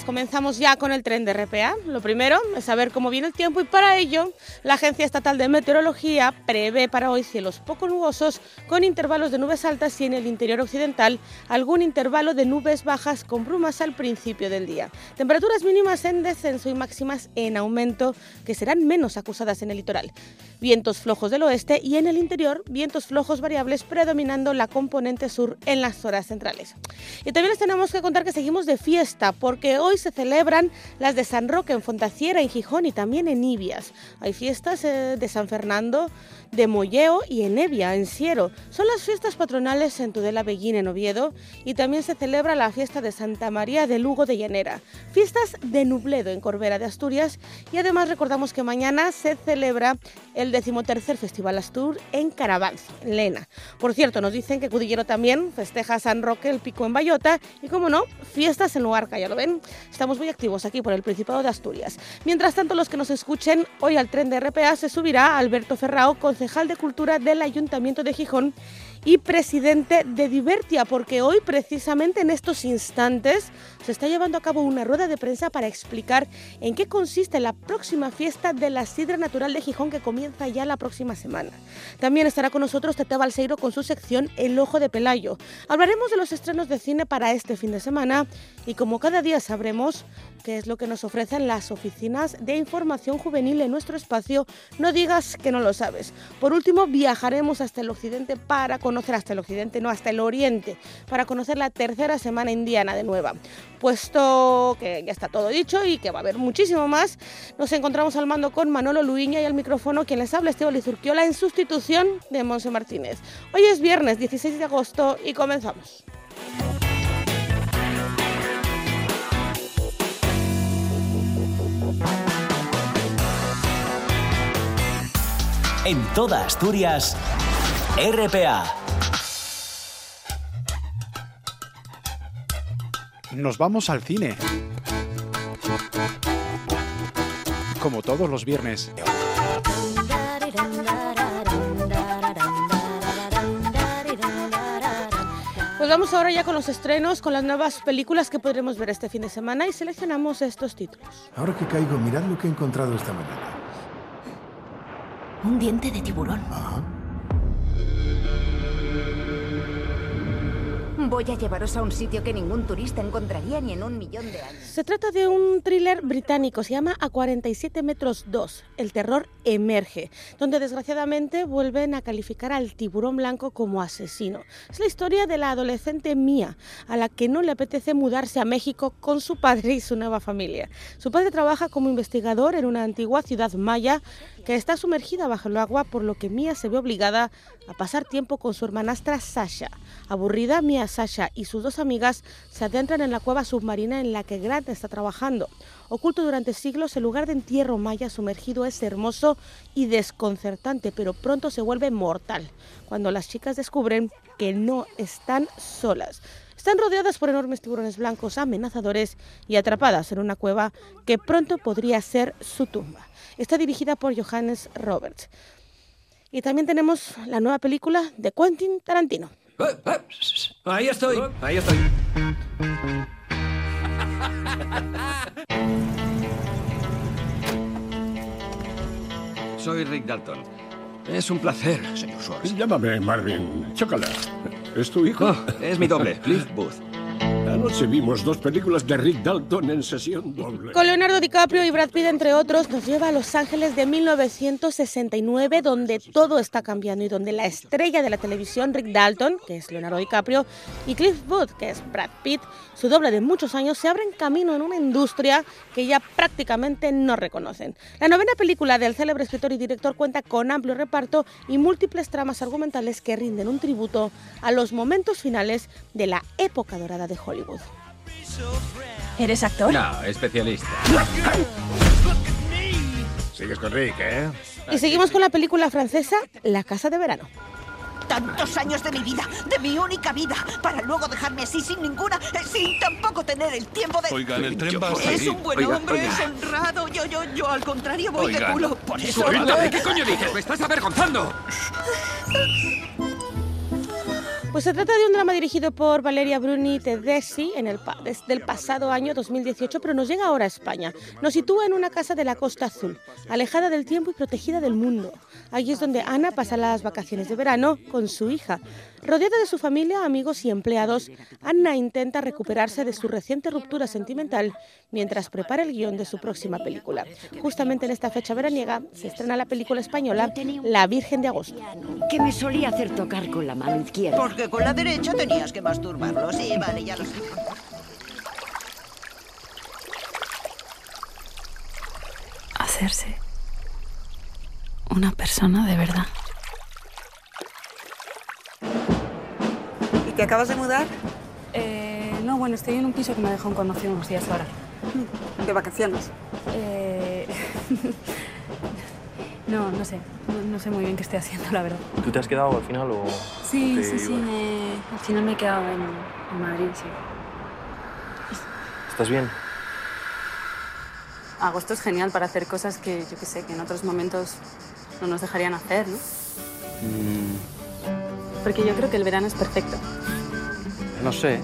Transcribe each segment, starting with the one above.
Tardes. Comenzamos ya con el tren de RPA. Lo primero es saber cómo viene el tiempo y para ello la Agencia Estatal de Meteorología prevé para hoy cielos poco nubosos con intervalos de nubes altas y en el interior occidental algún intervalo de nubes bajas con brumas al principio del día. Temperaturas mínimas en descenso y máximas en aumento que serán menos acusadas en el litoral. Vientos flojos del oeste y en el interior vientos flojos variables predominando la componente sur en las horas centrales. Y también les tenemos que contar que seguimos de fiesta porque que hoy se celebran las de San Roque en Fontaciera, en Gijón y también en Ibias. Hay fiestas eh, de San Fernando, de Molleo y en Evia, en Siero. Son las fiestas patronales en Tudela Beguín, en Oviedo, y también se celebra la fiesta de Santa María de Lugo de Llanera. Fiestas de Nubledo, en Corbera de Asturias, y además recordamos que mañana se celebra el decimotercer Festival Astur en Carabanza, en Lena. Por cierto, nos dicen que Cudillero también festeja San Roque el Pico en Bayota, y como no, fiestas en Luarca, ya lo ven. Estamos muy activos aquí por el Principado de Asturias. Mientras tanto, los que nos escuchen, hoy al tren de RPA se subirá Alberto Ferrao, concejal de Cultura del Ayuntamiento de Gijón y presidente de Divertia, porque hoy precisamente en estos instantes se está llevando a cabo una rueda de prensa para explicar en qué consiste la próxima fiesta de la sidra natural de Gijón que comienza ya la próxima semana. También estará con nosotros Tete Balseiro con su sección El Ojo de Pelayo. Hablaremos de los estrenos de cine para este fin de semana y como cada día sabremos qué es lo que nos ofrecen las oficinas de información juvenil en nuestro espacio, no digas que no lo sabes. Por último, viajaremos hasta el occidente para conocer hasta el occidente, no hasta el oriente, para conocer la tercera semana indiana de nueva. Puesto que ya está todo dicho y que va a haber muchísimo más, nos encontramos al mando con Manolo Luiña y al micrófono quien les habla Esteban Lizurquiola en sustitución de Monse Martínez. Hoy es viernes 16 de agosto y comenzamos. En toda Asturias, RPA nos vamos al cine. Como todos los viernes. Pues vamos ahora ya con los estrenos, con las nuevas películas que podremos ver este fin de semana y seleccionamos estos títulos. Ahora que caigo, mirad lo que he encontrado esta mañana. Un diente de tiburón. Ajá. Voy a llevaros a un sitio que ningún turista encontraría ni en un millón de años. Se trata de un thriller británico, se llama A 47 metros 2, El terror emerge, donde desgraciadamente vuelven a calificar al tiburón blanco como asesino. Es la historia de la adolescente Mia, a la que no le apetece mudarse a México con su padre y su nueva familia. Su padre trabaja como investigador en una antigua ciudad maya que está sumergida bajo el agua, por lo que Mia se ve obligada a pasar tiempo con su hermanastra Sasha. Aburrida, Mia, Sasha y sus dos amigas se adentran en la cueva submarina en la que Grant está trabajando. Oculto durante siglos, el lugar de entierro maya sumergido es hermoso y desconcertante, pero pronto se vuelve mortal cuando las chicas descubren que no están solas. Están rodeadas por enormes tiburones blancos amenazadores y atrapadas en una cueva que pronto podría ser su tumba. Está dirigida por Johannes Roberts. Y también tenemos la nueva película de Quentin Tarantino. Eh, eh, ahí estoy, ahí estoy. Soy Rick Dalton. Es un placer, señor Schwartz. Llámame Marvin. Chócala. ¿Es tu hijo? Oh, es mi doble, Cliff Booth. Anoche vimos dos películas de Rick Dalton en sesión doble. Con Leonardo DiCaprio y Brad Pitt, entre otros, nos lleva a Los Ángeles de 1969, donde todo está cambiando y donde la estrella de la televisión, Rick Dalton, que es Leonardo DiCaprio, y Cliff Booth, que es Brad Pitt, su doble de muchos años, se abren camino en una industria que ya prácticamente no reconocen. La novena película del célebre escritor y director cuenta con amplio reparto y múltiples tramas argumentales que rinden un tributo a los momentos finales de la época dorada de Hollywood. ¿Eres actor? No, especialista. ¿Sigues con Rick, ¿eh? Y seguimos con la película francesa La Casa de Verano. Tantos años de mi vida, de mi única vida, para luego dejarme así sin ninguna, eh, sin tampoco tener el tiempo de... Oigan, el tren va a Es salir. un buen Oiga, hombre, oiga. es honrado. Yo, yo, yo, al contrario, voy de Oigan. culo. Por eso... ¿qué coño dices? ¡Me estás avergonzando! Pues se trata de un drama dirigido por Valeria Bruni Tedeschi en el pasado año 2018, pero nos llega ahora a España. Nos sitúa en una casa de la Costa Azul, alejada del tiempo y protegida del mundo. Allí es donde Ana pasa las vacaciones de verano con su hija. Rodeada de su familia, amigos y empleados, Ana intenta recuperarse de su reciente ruptura sentimental mientras prepara el guion de su próxima película. Justamente en esta fecha veraniega se estrena la película española La Virgen de Agosto. que me solía hacer tocar con la mano izquierda. Porque con la derecha tenías que masturbarlo. Sí, vale, ya lo sé. hacerse una persona de verdad. ¿Y que acabas de mudar? Eh, no, bueno, estoy en un piso que me dejó un conocido unos días ahora. ¿De vacaciones? Eh, no, no sé. No, no sé muy bien qué estoy haciendo, la verdad. ¿Tú te has quedado al final o...? Sí, te sí, sí. me- al final me he quedado en, en Madrid, sí. ¿Estás bien? Agosto es genial para hacer cosas que, yo qué sé, que en otros momentos no nos dejarían hacer, ¿no? Mm, Porque yo creo que el verano es perfecto. no sé.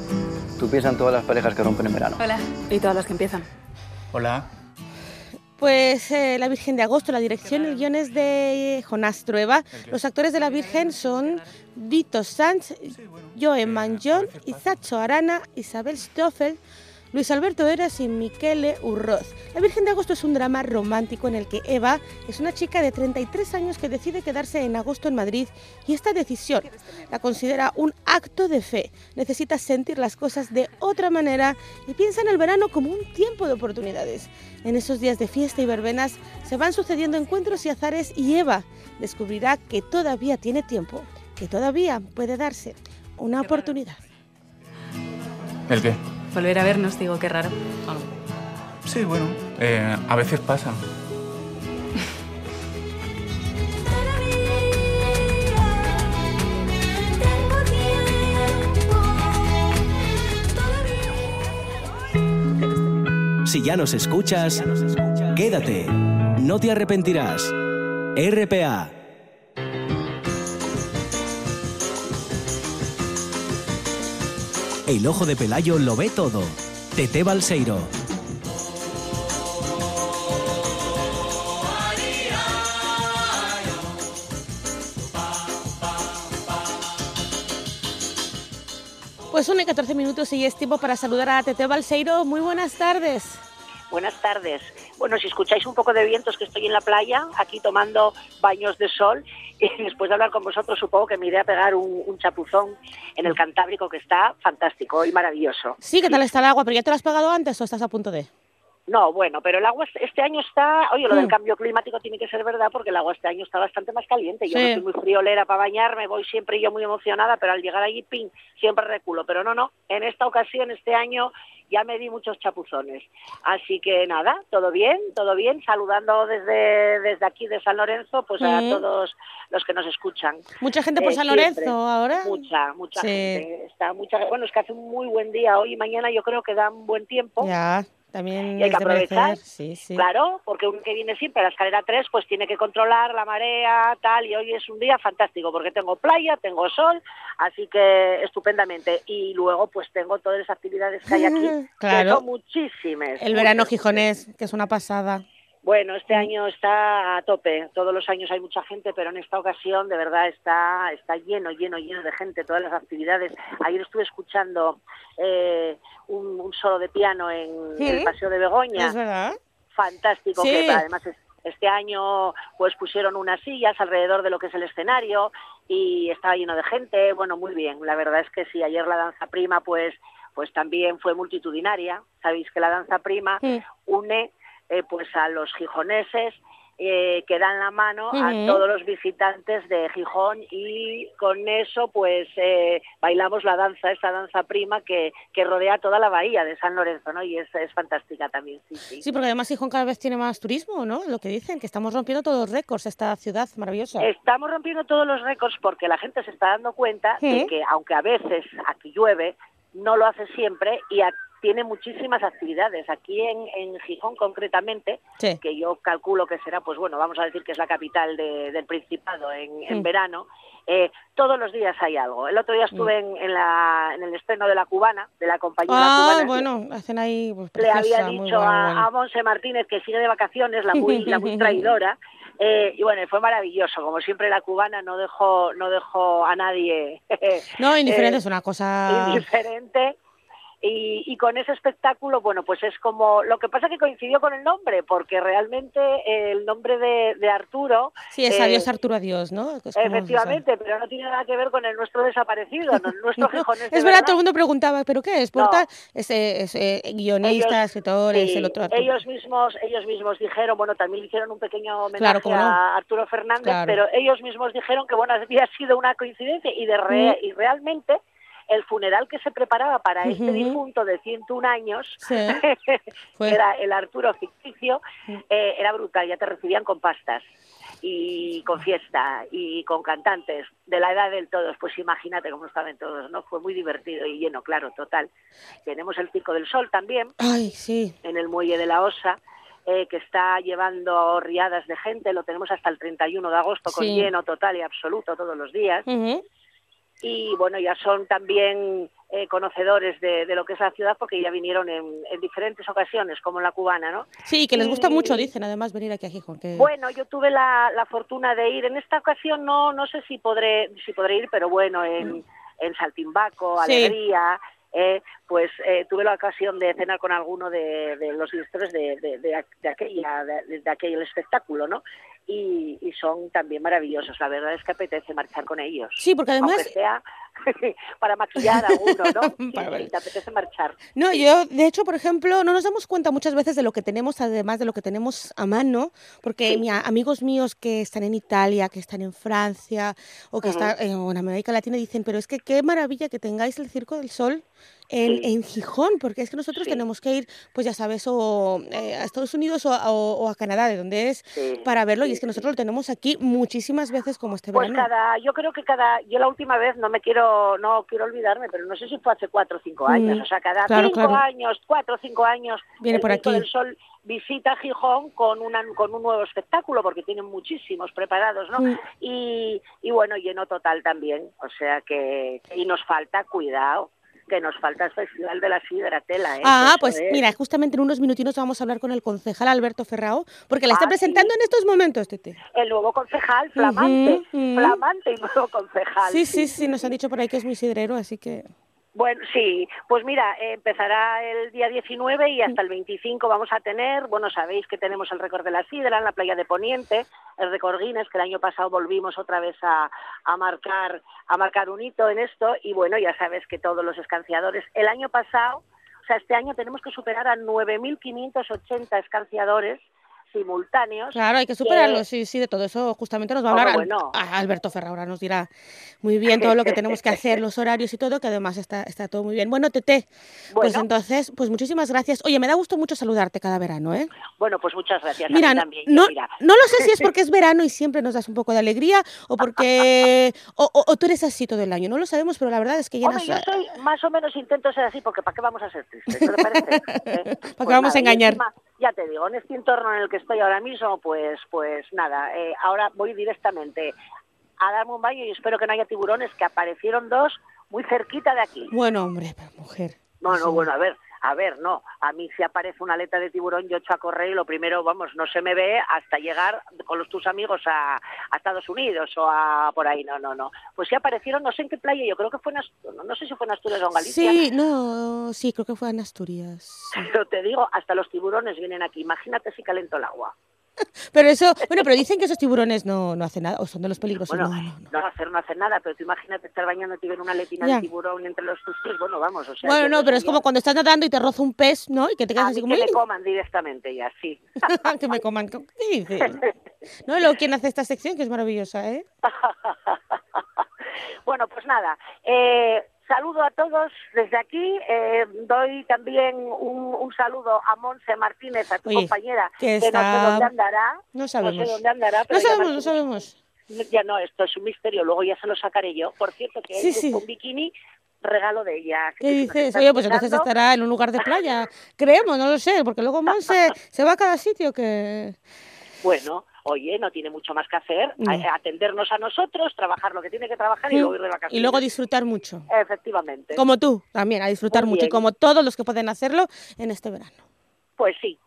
Tú piensas en todas las parejas que rompen en verano. Hola. Y todas las que empiezan. Hola. Pues eh, La Virgen de Agosto, la dirección y el guion es de Jonás Trueba. Los actores de La Virgen son Vito Sanz, Joe Manjón, Izacho Arana, Isabel Stoffel, Luis Alberto Eras y Michele Urroz. La Virgen de Agosto es un drama romántico en el que Eva es una chica de 33 años que decide quedarse en agosto en Madrid y esta decisión la considera un acto de fe. Necesita sentir las cosas de otra manera y piensa en el verano como un tiempo de oportunidades. En esos días de fiesta y verbenas se van sucediendo encuentros y azares y Eva descubrirá que todavía tiene tiempo, que todavía puede darse una oportunidad. ¿El qué? Volver a vernos, digo, qué raro. Sí, bueno, eh, a veces pasa. Si ya nos escuchas, quédate. No te arrepentirás. RPA. El ojo de Pelayo lo ve todo. Tete Balseiro. Pues son y 14 minutos y es tiempo para saludar a Tete Balseiro. Muy buenas tardes. Buenas tardes. Bueno, si escucháis un poco de vientos que estoy en la playa, aquí tomando baños de sol, y después de hablar con vosotros supongo que me iré a pegar un, chapuzón en el Cantábrico que está fantástico y maravilloso. Sí, ¿qué tal está el agua? ¿Pero ya te lo has pagado antes o estás a punto de...? No, bueno, pero el agua este año está, oye, lo del Mm. cambio climático tiene que ser verdad porque el agua este año está bastante más caliente. Yo Sí. no soy muy friolera para bañarme, voy siempre yo muy emocionada, pero al llegar allí, ping, siempre reculo. Pero no, no, en esta ocasión, este año, ya me di muchos chapuzones. Así que nada, todo bien, todo bien, saludando desde, desde aquí de San Lorenzo, pues a Mm. todos los que nos escuchan. Mucha gente por Eh, San siempre. Lorenzo ahora. Mucha, mucha Sí. gente. Está mucha, bueno, es que hace un muy buen día hoy y mañana yo creo que da un buen tiempo. Ya, también Y hay que aprovechar. hacer, Sí, sí. Claro, porque uno que viene siempre a la escalera 3 pues tiene que controlar la marea, tal, y hoy es un día fantástico porque tengo playa, tengo sol, así que estupendamente. Y luego pues tengo todas las actividades que hay aquí, Claro. que son muchísimas. El verano muchas. gijonés, que es una pasada. Bueno, este año está a tope. Todos los años hay mucha gente, pero en esta ocasión de verdad está está lleno, lleno, lleno de gente. Todas las actividades. Ayer estuve escuchando eh, un, un solo de piano en Sí, el Paseo de Begoña. Es verdad. Fantástico, Sí. que además es- este año pues pusieron unas sillas alrededor de lo que es el escenario y estaba lleno de gente. Bueno, muy bien. La verdad es que sí. Ayer la danza prima pues pues también fue multitudinaria. Sabéis que la danza prima une eh, pues a los gijoneses eh, que dan la mano a Ujú. todos los visitantes de Gijón y con eso pues eh, bailamos la danza, esa danza prima que, que rodea toda la bahía de San Lorenzo, ¿no? Y es, es fantástica también, sí, sí. Sí, porque además Gijón cada vez tiene más turismo, ¿no? Lo que dicen, que estamos rompiendo todos los récords, esta ciudad maravillosa. Estamos rompiendo todos los récords porque la gente se está dando cuenta de que aunque a veces aquí llueve, no lo hace siempre y a- tiene muchísimas actividades. Aquí en, en Gijón concretamente, Sí. que yo calculo que será, pues bueno, vamos a decir que es la capital de- del Principado en, en Mm. verano, eh, todos los días hay algo. El otro día estuve en, en la- en el estreno de La Cubana, de la compañía Ah, Cubana. bueno, hacen ahí pues, Le había dicho a, bueno. a Monse Martínez que sigue de vacaciones, la muy, la muy traidora. eh, y bueno, fue maravilloso. Como siempre, la cubana no dejó, no dejó a nadie No, indiferente, eh, es una cosa... indiferente. Y, y con ese espectáculo, bueno, pues es como. Lo que pasa que coincidió con el nombre, porque realmente eh, el nombre de, de Arturo. Sí, es eh, adiós Arturo, adiós, ¿no? Es Efectivamente, pero no tiene nada que ver con el nuestro desaparecido, no, el nuestro de Es verdad, todo el mundo preguntaba, ¿pero qué es? No. Es, eh, es, eh, guionista, Ellos- escritor, es Sí, el otro. Arturo. ellos mismos ellos mismos dijeron bueno también hicieron un pequeño homenaje Claro, no. a Arturo Fernández Claro. pero ellos mismos dijeron que bueno había sido una coincidencia y de re- Mm. y realmente el funeral que se preparaba para este difunto de 101 años Sí. Fue- que era el Arturo ficticio eh, era brutal ya te recibían con pastas y con fiesta y con cantantes de la edad del todos, pues imagínate cómo estaban todos, ¿no? Fue muy divertido y lleno, claro, total. Tenemos el Circo del Sol también, Ay, sí. en el muelle de la Osa, eh, que está llevando riadas de gente, lo tenemos hasta el 31 de agosto con Sí. lleno total y absoluto todos los días. Ujú. Y bueno, ya son también eh, conocedores de, de lo que es la ciudad porque ya vinieron en, en diferentes ocasiones, como la cubana, ¿no? Sí, que les gusta Y- mucho, dicen, además, venir aquí a Gijón. Que... Bueno, yo tuve la, la fortuna de ir. En esta ocasión no no sé si podré si podré ir, pero bueno, en, en Saltimbaco, Sí. Alegría, eh, pues eh, tuve la ocasión de cenar con alguno de, de los directores de, de, de, aqu- de aquella de aquel espectáculo, ¿no? Y, y son también maravillosos. La verdad es que apetece marchar con ellos. Sí, porque además- sea para maquillar a uno, ¿no? Sí, Para ver. sí, te apetece marchar. No, yo, de hecho, por ejemplo, no nos damos cuenta muchas veces de lo que tenemos, además de lo que tenemos a mano, porque mi a- amigos míos que están en Italia, que están en Francia o que Ujú. están eh, o en América Latina dicen, pero es que qué maravilla que tengáis el Circo del Sol en, Sí. en Gijón, porque es que nosotros Sí. tenemos que ir, pues ya sabes, o eh, a Estados Unidos o, a- o- o a Canadá, de donde es, Sí, para verlo, y sí, es que nosotros lo tenemos aquí muchísimas veces como este Pues verano. cada, yo creo que cada, yo la última vez no me quiero, no quiero olvidarme, pero no sé si fue hace cuatro o cinco años, Mm, o sea, cada claro, cinco claro. años, cuatro o cinco años, Viene el por aquí. del Sol visita Gijón con una, con un nuevo espectáculo, porque tienen muchísimos preparados, ¿no? Mm. Y, y bueno, lleno total también, o sea que, y nos falta, cuidado, que nos falta el Festival de la Sidra Tela, ¿eh? Ah, Eso pues es. mira, justamente en unos minutinos vamos a hablar con el concejal Alberto Ferrao, porque la está Ah, presentando en estos momentos, Tete. El nuevo concejal, flamante, flamante y nuevo concejal. Sí, sí, sí, nos han dicho por ahí que es muy sidrero, así que... Bueno, sí, pues mira, empezará el día 19 y hasta el 25 vamos a tener, bueno, sabéis que tenemos el récord de la sidra en la playa de Poniente, el récord Guinness, que el año pasado volvimos otra vez a, a marcar a marcar un hito en esto y bueno, ya sabes que todos los escanciadores, el año pasado, o sea, este año tenemos que superar a 9.580 escanciadores simultáneos. Claro, hay que superarlo, sí, sí, de todo eso justamente nos va a Hombre, hablar bueno. a Alberto Ferrao, ahora nos dirá muy bien todo lo que tenemos que hacer, los horarios y todo, que además está, está todo muy bien. Bueno, Tete, pues entonces, pues muchísimas gracias. Oye, me da gusto mucho saludarte cada verano, ¿eh? Bueno, pues muchas gracias Mira, a mí no, también. no, mira. no lo sé si es porque es verano y siempre nos das un poco de alegría o porque o, o- o tú eres así todo el año, no lo sabemos, pero la verdad es que Hombre, llenas yo soy más o menos intento ser así, porque ¿para qué vamos a ser tristes? ¿No te parece? ¿Eh? ¿Para Pues qué vamos a nada, engañar? Ya te digo, en este entorno en el que estoy ahora mismo, pues, pues nada, eh, ahora voy directamente a darme un baño y espero que no haya tiburones, que aparecieron dos muy cerquita de aquí. Bueno, hombre, mujer. No, no, sí. bueno, a ver, a ver, no. A mí si aparece una aleta de tiburón, yo echo a correr y lo primero, vamos, no se me ve hasta llegar con los tus amigos a, a Estados Unidos o a por ahí, no, no, no. Pues sí aparecieron, no sé en qué playa, yo creo que fue en Asturias, no sé si fue en Asturias o en Galicia. Sí, no, sí, creo que fue en Asturias. sí. Pero te digo, hasta los tiburones vienen aquí. Imagínate si calento el agua. Pero eso, bueno, pero dicen que esos tiburones no, no hacen nada, o son de los peligrosos. Bueno, no, no, no. no hacer no hacer nada, pero tú imagínate estar bañándote y ver una letina Ya. de tiburón entre los tus pies. Bueno, vamos, o sea. Bueno, no, pero es como cuando estás nadando y te roza un pez, ¿no? Y que te quedas A así mí como... que me coman directamente ya, sí. que me coman. ¿Qué dices? ¿no? Luego, ¿quién hace esta sección? Que es maravillosa, ¿eh? bueno, pues nada, eh, saludo a todos desde aquí. Eh, doy también un, un, saludo a Monse Martínez, a tu Oye, compañera, que, que está... no sé dónde andará. No sabemos. No sé dónde andará. Pero no sabemos, no sabemos. Ya no, esto es un misterio, luego ya se lo sacaré yo. Por cierto, que sí, es sí. un bikini regalo de ella. ¿Qué dices? Oye, pues entonces estará en un lugar de playa. Creemos, no lo sé, porque luego Monse se va a cada sitio que... Bueno, oye, no tiene mucho más que hacer, No. a- atendernos a nosotros, trabajar lo que tiene que trabajar y luego ir de vacaciones. Mm. Y luego disfrutar mucho. Efectivamente. Como tú, también, a disfrutar Muy mucho. Y como todos los que pueden hacerlo en este verano. Pues sí.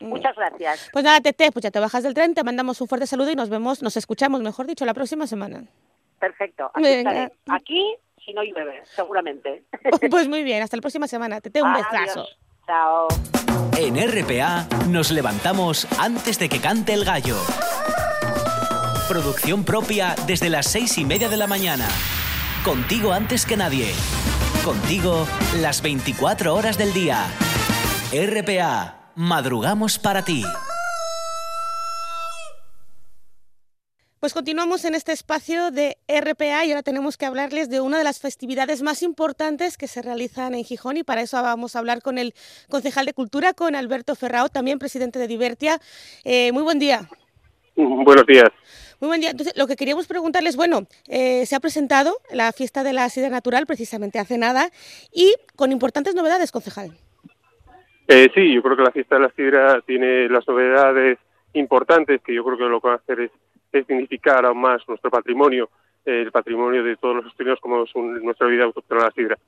Muchas gracias. Pues nada, Tete, pues ya te bajas del tren, te mandamos un fuerte saludo y nos vemos, nos escuchamos, mejor dicho, la próxima semana. Perfecto. Aquí Venga. estaré. Aquí, si no llueve, seguramente. Pues muy bien, hasta la próxima semana. Tete, un besazo. En RPA nos levantamos antes de que cante el gallo. Producción propia desde las seis y media de la mañana. Contigo antes que nadie. Contigo las 24 horas del día. RPA, madrugamos para ti. Pues continuamos en este espacio de RPA y ahora tenemos que hablarles de una de las festividades más importantes que se realizan en Gijón y para eso vamos a hablar con el concejal de Cultura, con Alberto Ferrao, también presidente de Divertia. Eh, muy buen día. Buenos días. Muy buen día. Entonces, lo que queríamos preguntarles, bueno, eh, se ha presentado la fiesta de la sidra natural precisamente hace nada y con importantes novedades, concejal. Eh, sí, yo creo que la fiesta de la sidra tiene las novedades importantes que yo creo que lo que va a hacer es, es dignificar aún más nuestro patrimonio, eh, el patrimonio de todos los asturianos como es un- nuestra vida autóctona la sidra.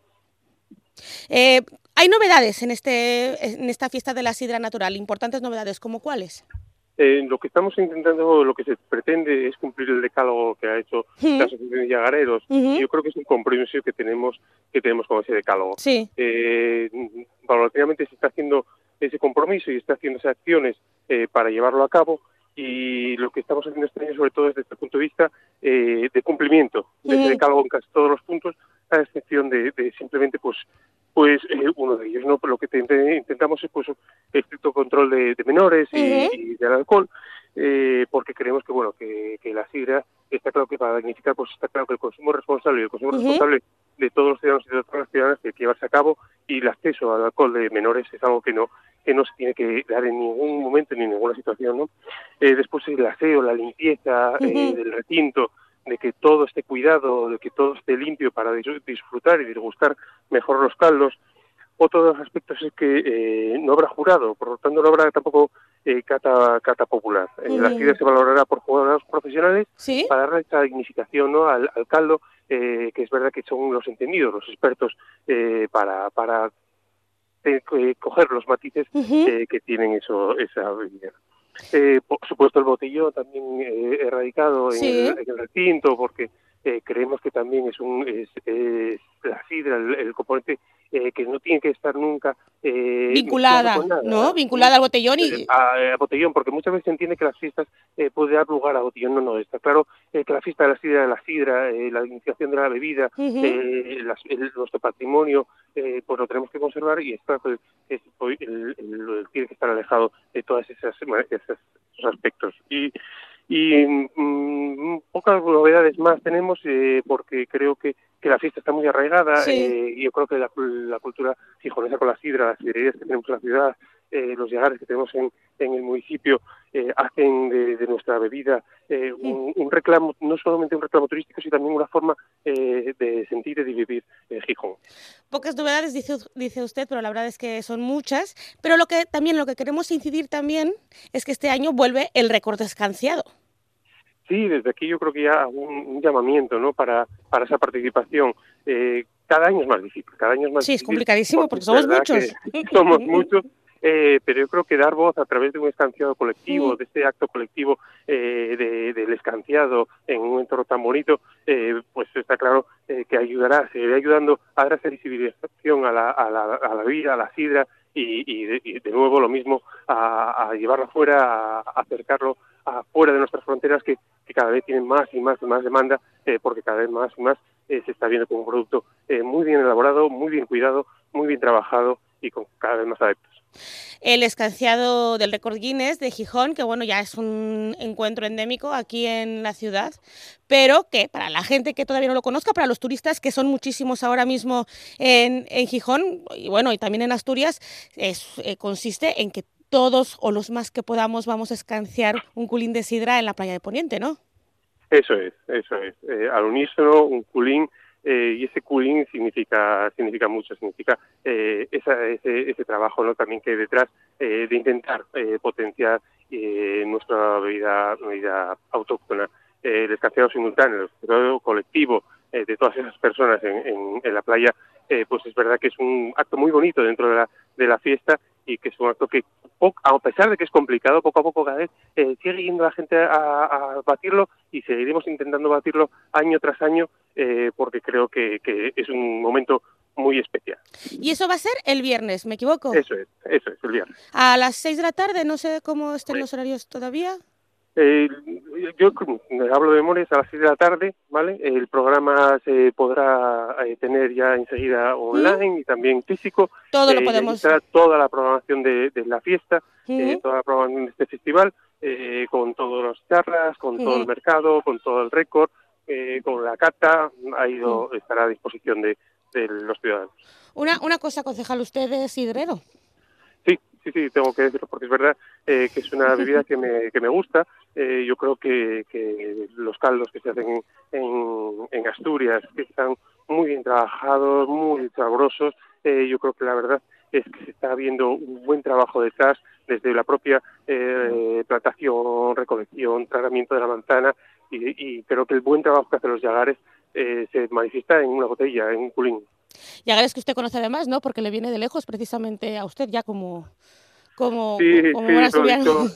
Eh, hay novedades en, este, en esta fiesta de la sidra natural, importantes novedades, ¿como cuáles? Eh, lo que estamos intentando, lo que se pretende es cumplir el decálogo que ha hecho Ujú. la Asociación de Llagareros. Y yo creo que es un compromiso que tenemos que tenemos con ese decálogo. Sí. Eh, paulatinamente se está haciendo ese compromiso y está haciendo esas acciones eh, para llevarlo a cabo y lo que estamos haciendo este año sobre todo desde este punto de vista eh, de cumplimiento de ese Ujú. decálogo en casi todos los puntos a excepción de, de simplemente pues pues eh, uno de ellos no Pero lo que te- intentamos es pues estricto control de, de menores y, del alcohol eh, porque creemos que bueno que, que la sidra está claro que para dignificar pues está claro que el consumo responsable y el consumo Ujú. responsable de todos los ciudadanos y de todas las ciudadanas que llevarse a cabo y el acceso al alcohol de menores es algo que no que no se tiene que dar en ningún momento ni en ninguna situación no Eh, después el aseo la limpieza eh, Ujú. del recinto de que todo esté cuidado de que todo esté limpio para dis- disfrutar y disgustar mejor los caldos otro de los aspectos es que eh, no habrá jurado, por lo tanto no habrá tampoco eh, cata, cata popular. Eh, La Ujú. sidra se valorará por jugadores profesionales ¿Sí? para darle esa dignificación ¿no? al, al caldo, eh, que es verdad que son los entendidos, los expertos, eh, para, para eh, eh, coger los matices eh, que tienen eso, esa bebida. Eh, por supuesto el botellón también eh, erradicado en, el, en el recinto porque eh, creemos que también es un es, es la sidra el, el componente eh, que no tiene que estar nunca eh, Vinculada, nada. ¿no? Vinculada al botellón y... Eh, a, a botellón, porque muchas veces se entiende que las fiestas eh, puede dar lugar a botellón. No, no, está claro eh, que la fiesta de la sidra de la sidra, eh, la iniciación de la bebida, eh, las- el- nuestro patrimonio, eh, pues lo tenemos que conservar y está pues, es- el- el- el- tiene que estar alejado de todos esos, esos aspectos. Y, y mm, pocas novedades más tenemos eh, porque creo que, que la fiesta está muy arraigada Sí. eh, y yo creo que la, la cultura gijonesa con la sidra, las sidrerías que tenemos en la ciudad, eh, los llegares que tenemos en, en el municipio eh, hacen de, de nuestra bebida eh, un, un reclamo, no solamente un reclamo turístico, sino también una forma eh, de sentir y de vivir Gijón. Pocas novedades, dice, dice usted, pero la verdad es que son muchas. Pero lo que también lo que queremos incidir también es que este año vuelve el récord escanciado. Sí, desde aquí yo creo que ya un, un llamamiento ¿no? para, para esa participación. Cada año es más difícil, cada año es más Sí, es difícil, complicadísimo porque es somos muchos. somos muchos, eh, pero yo creo que dar voz a través de un escanciado colectivo, de este acto colectivo eh, de- del escanciado en un entorno tan bonito, eh, pues está claro eh, que ayudará, seguirá ayudando a dar esa visibilización a la, a la, a la vida, a la sidra y, y de, y de nuevo lo mismo a, a llevarlo afuera, a, a acercarlo afuera de nuestras fronteras que, que cada vez tienen más y más y más demanda eh, porque cada vez más y más eh, se está viendo como un producto eh, muy bien elaborado, muy bien cuidado, muy bien trabajado y con cada vez más adeptos. El escanciado del récord Guinness de Gijón, que bueno, ya es un encuentro endémico aquí en la ciudad, pero que para la gente que todavía no lo conozca, para los turistas, que son muchísimos ahora mismo en, en Gijón, y bueno, y también en Asturias, es, eh, consiste en que todos o los más que podamos vamos a escanciar un culín de sidra en la playa de Poniente, ¿no? Eso es, eso es. Eh, al unísono, un culín eh, y ese cooling significa significa mucho, significa eh, esa, ese, ese, trabajo no también que hay detrás eh, de intentar eh, potenciar eh, nuestra bebida, bebida autóctona. el escanciado simultáneo, el escanciado colectivo de todas esas personas en, en, en la playa, pues es verdad que es un acto muy bonito dentro de la, de la fiesta y que es un acto que, a pesar de que es complicado, poco a poco cada vez eh, sigue yendo la gente a, a, batirlo y seguiremos intentando batirlo año tras año eh, porque creo que, que, es un momento muy especial. Y eso va a ser el viernes, ¿me equivoco? Eso es, eso es, el viernes. A las seis de la tarde, no sé cómo estén los horarios todavía. Eh, yo hablo de memoria, a las 6 de la tarde, ¿vale? El programa se podrá eh, tener ya enseguida online ¿Mm? y también físico. Todo lo podemos. Toda la programación de, de la fiesta, ¿Mm? eh, toda la programación de este festival, eh, con todas las charlas, con ¿Mm? todo el mercado, con todo el récord, eh, con la cata, ha ido, estará a disposición de, de los ciudadanos. Una, una cosa, concejal, usted es hidrero. Sí, sí, tengo que decirlo porque es verdad eh, que es una bebida que me, que me gusta. Eh, yo creo que, que los caldos que se hacen en, en Asturias, que están muy bien trabajados, muy sabrosos, eh, yo creo que la verdad es que se está viendo un buen trabajo detrás desde la propia eh, plantación, recolección, tratamiento de la manzana y, y creo que el buen trabajo que hacen los yagares eh, se manifiesta en una botella, en un culín. Yagares que usted conoce además, ¿no? Porque le viene de lejos precisamente a usted ya como como, sí, como sí, lo, he dicho,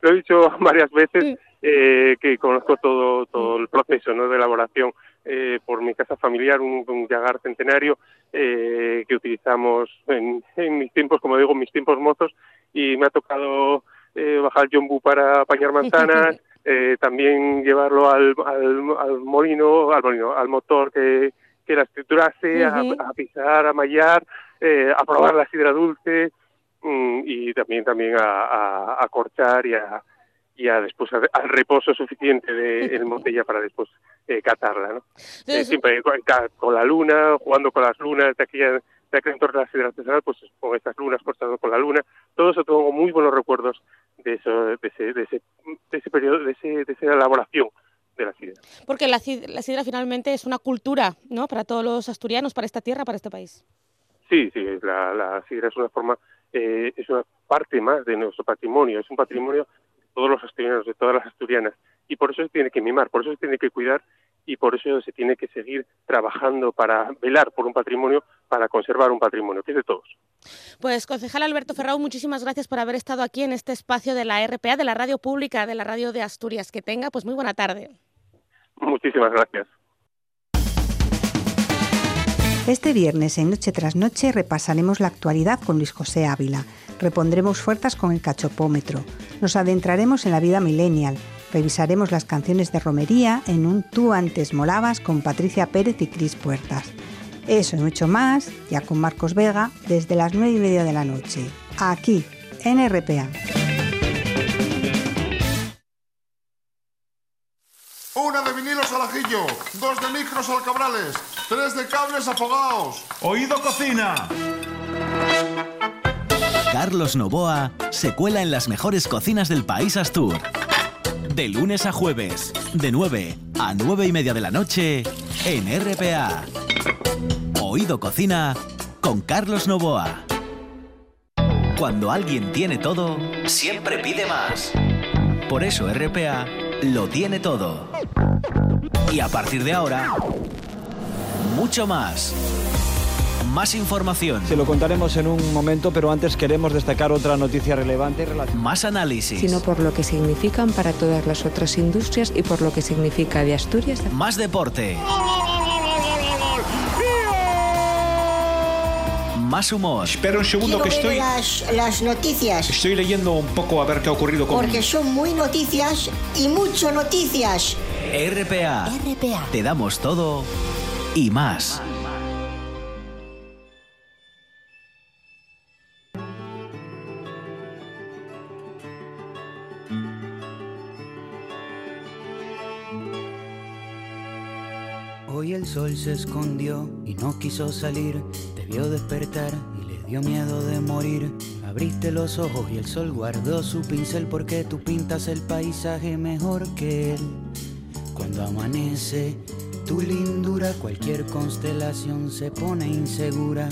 lo he dicho varias veces sí. eh, que conozco todo todo el proceso ¿no? de elaboración eh, por mi casa familiar, un, un yagar centenario eh, que utilizamos en, en, mis tiempos, como digo, mis tiempos mozos, y me ha tocado eh, bajar Jombu para apañar manzanas, eh, también llevarlo al, al, al, molino, al molino, al motor que, que la estructurase, uh -huh. a, a, pisar, a mallar, eh, a probar la sidra dulce mm, y también también a, a, a corchar y a, y a después a, al reposo suficiente de en botella para después eh, catarla, ¿no? Eh, siempre con, con, la luna, jugando con las lunas de aquella de aquel entorno de la sidra artesanal, pues con estas lunas cortando con la luna, todo eso tengo muy buenos recuerdos de eso, de ese, de ese, de ese periodo, de, ese, de esa elaboración de la sidra. Porque la sidra, la sidra finalmente es una cultura, ¿no? Para todos los asturianos, para esta tierra, para este país. Sí, sí, la, la sidra es una forma, eh, es una parte más de nuestro patrimonio, es un patrimonio de todos los asturianos, de todas las asturianas, y por eso se tiene que mimar, por eso se tiene que cuidar y por eso se tiene que seguir trabajando para velar por un patrimonio, para conservar un patrimonio, que es de todos. Pues, concejal Alberto Ferrao, muchísimas gracias por haber estado aquí en este espacio de la RPA, de la radio pública, de la radio de Asturias. Que tenga, pues, muy buena tarde. Muchísimas gracias. Este viernes en Noche tras Noche repasaremos la actualidad con Luis José Ávila. Repondremos fuerzas con el cachopómetro. Nos adentraremos en la vida millennial. Revisaremos las canciones de romería en un Tú antes molabas con Patricia Pérez y Cris Puertas. Eso y mucho más, ya con Marcos Vega, desde las nueve y media de la noche, aquí, en RPA. Dos de micros al cabrales, tres de cables afogados. ¡Oído cocina! Carlos Novoa se cuela en las mejores cocinas del país Astur. De lunes a jueves, de 9 a 9 y media de la noche, en RPA. Oído Cocina con Carlos Novoa. Cuando alguien tiene todo, siempre pide más. Por eso RPA lo tiene todo. Y a partir de ahora, mucho más. Más información. Se lo contaremos en un momento, pero antes queremos destacar otra noticia relevante. Más análisis. Sino por lo que significan para todas las otras industrias y por lo que significa de Asturias. Más deporte. Más humor. Espera un segundo Quiero que estoy. Las, las, noticias. Estoy leyendo un poco a ver qué ha ocurrido con. Porque son muy noticias y mucho noticias. RPA. RPA. Te damos todo y más. Hoy el sol se escondió y no quiso salir, te vio despertar y le dio miedo de morir. Abriste los ojos y el sol guardó su pincel porque tú pintas el paisaje mejor que él. Cuando amanece, tu lindura, cualquier constelación se pone insegura.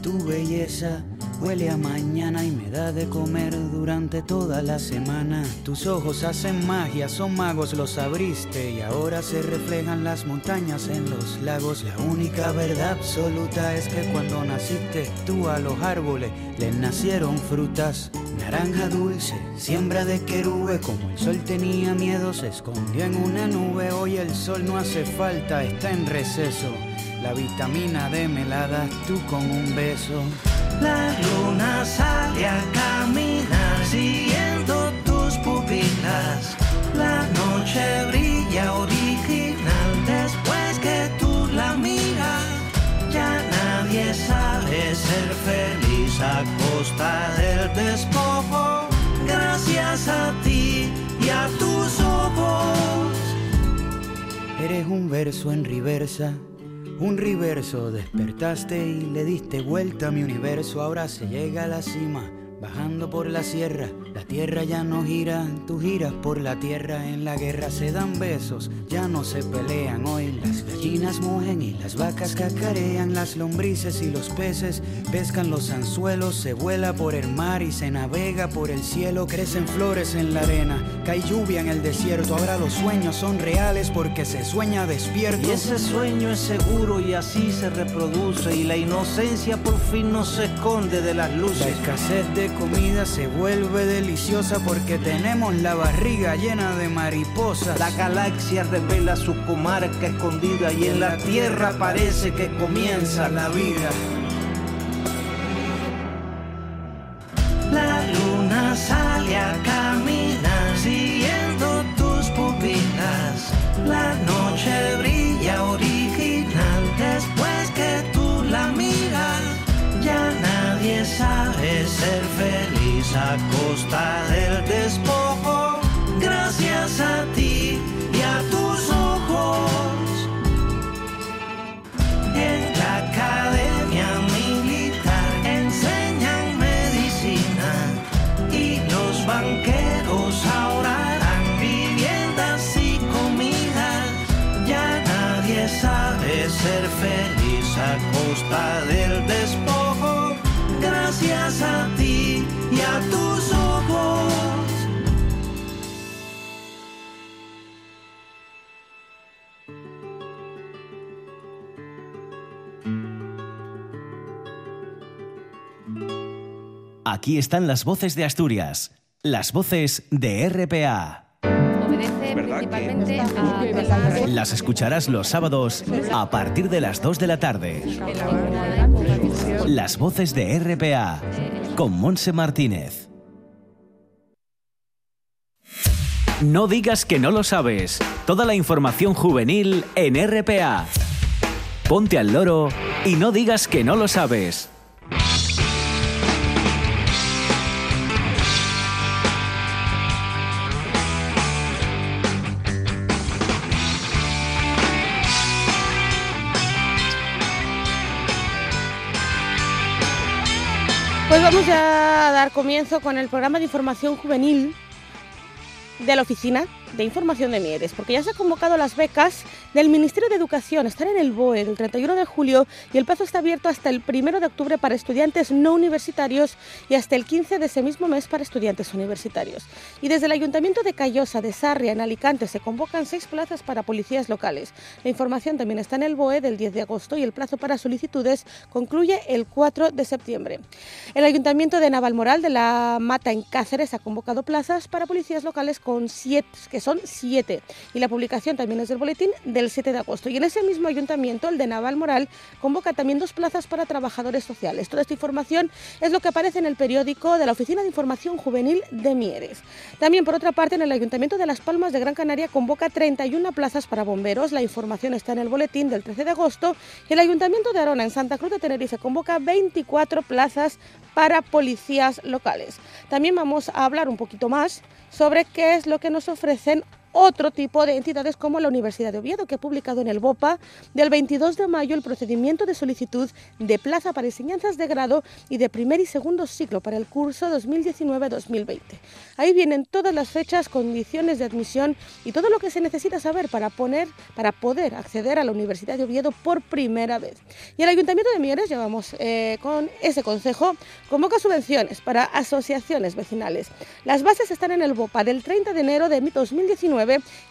Tu belleza huele a mañana y me da de comer durante toda la semana. Tus ojos hacen magia, son magos, los abriste y ahora se reflejan las montañas en los lagos. La única verdad absoluta es que cuando naciste tú a los árboles les nacieron frutas. Naranja dulce, siembra de querube, como el sol tenía miedo, se escondió en una nube. Hoy el sol no hace falta, está en receso. La vitamina D me tú con un beso. La luna sale a caminar siguiendo tus pupilas. La noche brilla original después que tú la miras. Ya nadie sabe ser feliz a costa del despojo. Gracias a ti y a tus ojos. Eres un verso en reversa un reverso, despertaste y le diste vuelta a mi universo. Ahora se llega a la cima, bajando por la sierra. La tierra ya no gira, tú giras por la tierra. En la guerra se dan besos, ya no se pelean. Hoy las gallinas mugen y las vacas cacarean. Las lombrices y los peces pescan los anzuelos. Se vuela por el mar y se navega por el cielo. Crecen flores en la arena, cae lluvia en el desierto. Ahora los sueños son reales porque se sueña despierto. Y ese sueño es seguro y así se reproduce. Y la inocencia por fin no se esconde de las luces. La escasez de comida se vuelve deliciosa porque tenemos la barriga llena de mariposas. La galaxia revela su comarca escondida y en la tierra parece que comienza la vida. A costa del Aquí están las voces de Asturias, las voces de RPA. Obedece principalmente a Las escucharás los sábados a partir de las 2 de la tarde. Las voces de RPA con Monse Martínez. No digas que no lo sabes. Toda la información juvenil en RPA. Ponte al loro y no digas que no lo sabes. Pues vamos a dar comienzo con el programa de información juvenil de la Oficina de Información de Mieres, porque ya se han convocado las becas del Ministerio de Educación, están en el BOE del 31 de julio y el plazo está abierto hasta el 1 de octubre para estudiantes no universitarios y hasta el 15 de ese mismo mes para estudiantes universitarios. Y desde el Ayuntamiento de Callosa de Sarria, en Alicante, se convocan seis plazas para policías locales. La información también está en el BOE del 10 de agosto y el plazo para solicitudes concluye el 4 de septiembre. El Ayuntamiento de Navalmoral de la Mata en Cáceres ha convocado plazas para policías locales con siete, que son siete. Y la publicación también es del boletín del 7 de agosto. Y en ese mismo ayuntamiento, el de Navalmoral, convoca también dos plazas para trabajadores sociales. Toda esta información es lo que aparece en el periódico de la Oficina de Información Juvenil de Mieres. También, por otra parte, en el Ayuntamiento de Las Palmas de Gran Canaria convoca 31 plazas para bomberos. La información está en el boletín del 13 de agosto. Y el Ayuntamiento de Arona, en Santa Cruz de Tenerife, convoca 24 plazas para policías locales. También vamos a hablar un poquito más sobre qué es lo que nos ofrecen otro tipo de entidades como la Universidad de Oviedo, que ha publicado en el BOPA del 22 de mayo el procedimiento de solicitud de plaza para enseñanzas de grado y de primer y segundo ciclo para el curso 2019-2020. Ahí vienen todas las fechas, condiciones de admisión y todo lo que se necesita saber para, poner, para poder acceder a la Universidad de Oviedo por primera vez. Y el Ayuntamiento de Mieres, llevamos eh, con ese consejo, convoca subvenciones para asociaciones vecinales. Las bases están en el BOPA del 30 de enero de 2019